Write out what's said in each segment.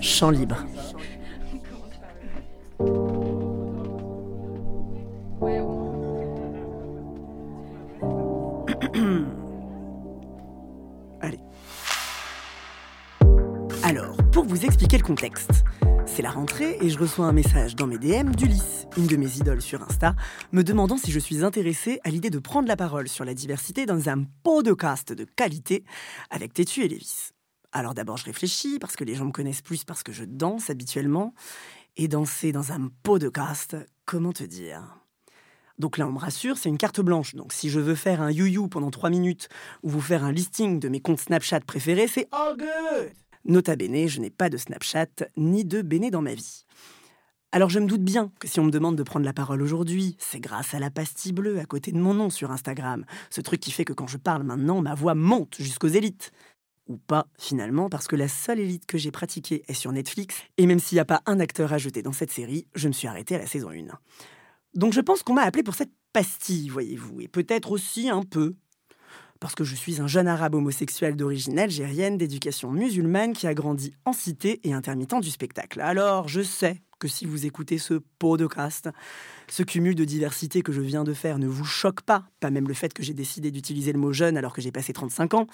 Champ libre. Allez. Alors, pour vous expliquer le contexte, c'est la rentrée et je reçois un message dans mes DM d'Ulysse, une de mes idoles sur Insta, me demandant si je suis intéressée à l'idée de prendre la parole sur la diversité dans un podcast de qualité avec Tétu et Lévis. Alors d'abord je réfléchis parce que les gens me connaissent plus parce que je danse habituellement et danser dans un podcast, comment te dire? Donc là, on me rassure, c'est une carte blanche. Donc si je veux faire un you-you pendant 3 minutes ou vous faire un listing de mes comptes Snapchat préférés, c'est all good Nota bene, je n'ai pas de Snapchat ni de Béné dans ma vie. Alors je me doute bien que si on me demande de prendre la parole aujourd'hui, c'est grâce à la pastille bleue à côté de mon nom sur Instagram. Ce truc qui fait que quand je parle maintenant, ma voix monte jusqu'aux élites. Ou pas, finalement, parce que la seule élite que j'ai pratiquée est sur Netflix, et même s'il n'y a pas un acteur à jeter dans cette série, je me suis arrêtée à la saison 1. Donc je pense qu'on m'a appelé pour cette pastille, voyez-vous, et peut-être aussi un peu. Parce que je suis un jeune arabe homosexuel d'origine algérienne d'éducation musulmane qui a grandi en cité et intermittent du spectacle. Alors je sais que si vous écoutez ce podcast, ce cumul de diversité que je viens de faire ne vous choque pas, pas même le fait que j'ai décidé d'utiliser le mot jeune alors que j'ai passé 35 ans.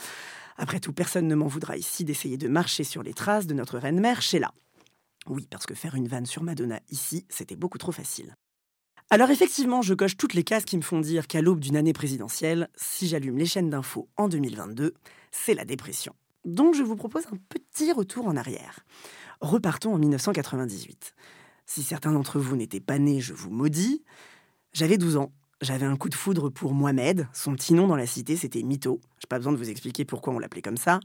Après tout, personne ne m'en voudra ici d'essayer de marcher sur les traces de notre reine-mère Sheila. Oui, parce que faire une vanne sur Madonna ici, c'était beaucoup trop facile. Alors effectivement, je coche toutes les cases qui me font dire qu'à l'aube d'une année présidentielle, si j'allume les chaînes d'infos en 2022, c'est la dépression. Donc je vous propose un petit retour en arrière. Repartons en 1998. Si certains d'entre vous n'étaient pas nés, je vous maudis. J'avais 12 ans. J'avais un coup de foudre pour Mohamed. Son petit nom dans la cité, c'était Mito. J'ai pas besoin de vous expliquer pourquoi on l'appelait comme ça.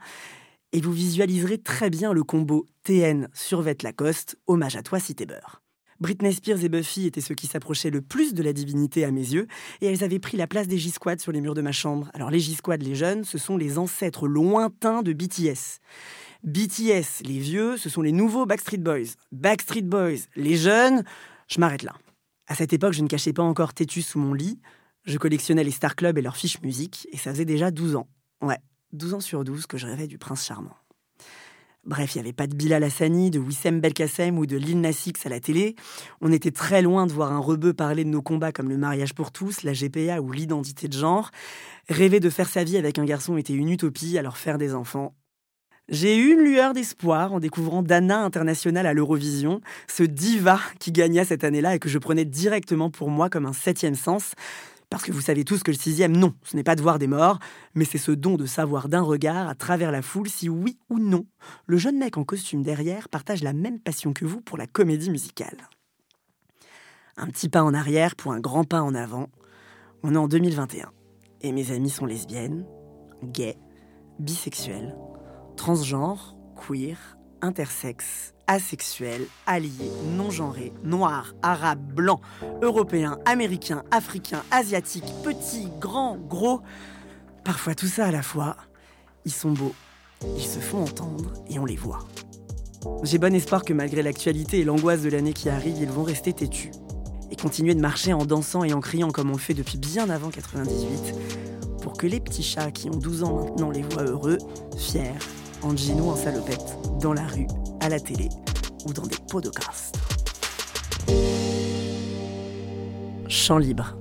Et vous visualiserez très bien le combo TN Survêt Lacoste, hommage à toi Cité Beurre. Britney Spears et Buffy étaient ceux qui s'approchaient le plus de la divinité à mes yeux, et elles avaient pris la place des G-Squad sur les murs de ma chambre. Alors les G-Squad, les jeunes, ce sont les ancêtres lointains de BTS. BTS, les vieux, ce sont les nouveaux Backstreet Boys. Backstreet Boys, les jeunes, je m'arrête là. À cette époque, je ne cachais pas encore Tétus sous mon lit. Je collectionnais les Star Club et leurs fiches musique, et ça faisait déjà 12 ans. Ouais, 12 ans sur 12 que je rêvais du prince charmant. Bref, il n'y avait pas de Bilal Hassani, de Wissem Belkacem ou de Lil Nas à la télé. On était très loin de voir un rebeu parler de nos combats comme le mariage pour tous, la GPA ou l'identité de genre. Rêver de faire sa vie avec un garçon était une utopie, alors faire des enfants. J'ai eu une lueur d'espoir en découvrant Dana International à l'Eurovision, ce diva qui gagna cette année-là et que je prenais directement pour moi comme un septième sens. Parce que vous savez tous que le sixième, non, ce n'est pas de voir des morts, mais c'est ce don de savoir d'un regard à travers la foule si oui ou non le jeune mec en costume derrière partage la même passion que vous pour la comédie musicale. Un petit pas en arrière pour un grand pas en avant. On est en 2021 et mes amis sont lesbiennes, gays, bisexuelles, transgenres, queer, intersexes, asexuels, alliés, non-genrés, noirs, arabes, blancs, européens, américains, africains, asiatiques, petits, grands, gros. Parfois tout ça à la fois. Ils sont beaux, ils se font entendre et on les voit. J'ai bon espoir que malgré l'actualité et l'angoisse de l'année qui arrive, ils vont rester têtus et continuer de marcher en dansant et en criant comme on fait depuis bien avant 98 pour que les petits chats qui ont 12 ans maintenant les voient heureux, fiers, en jean en salopette, dans la rue, à la télé ou dans des podcasts. Champ libre.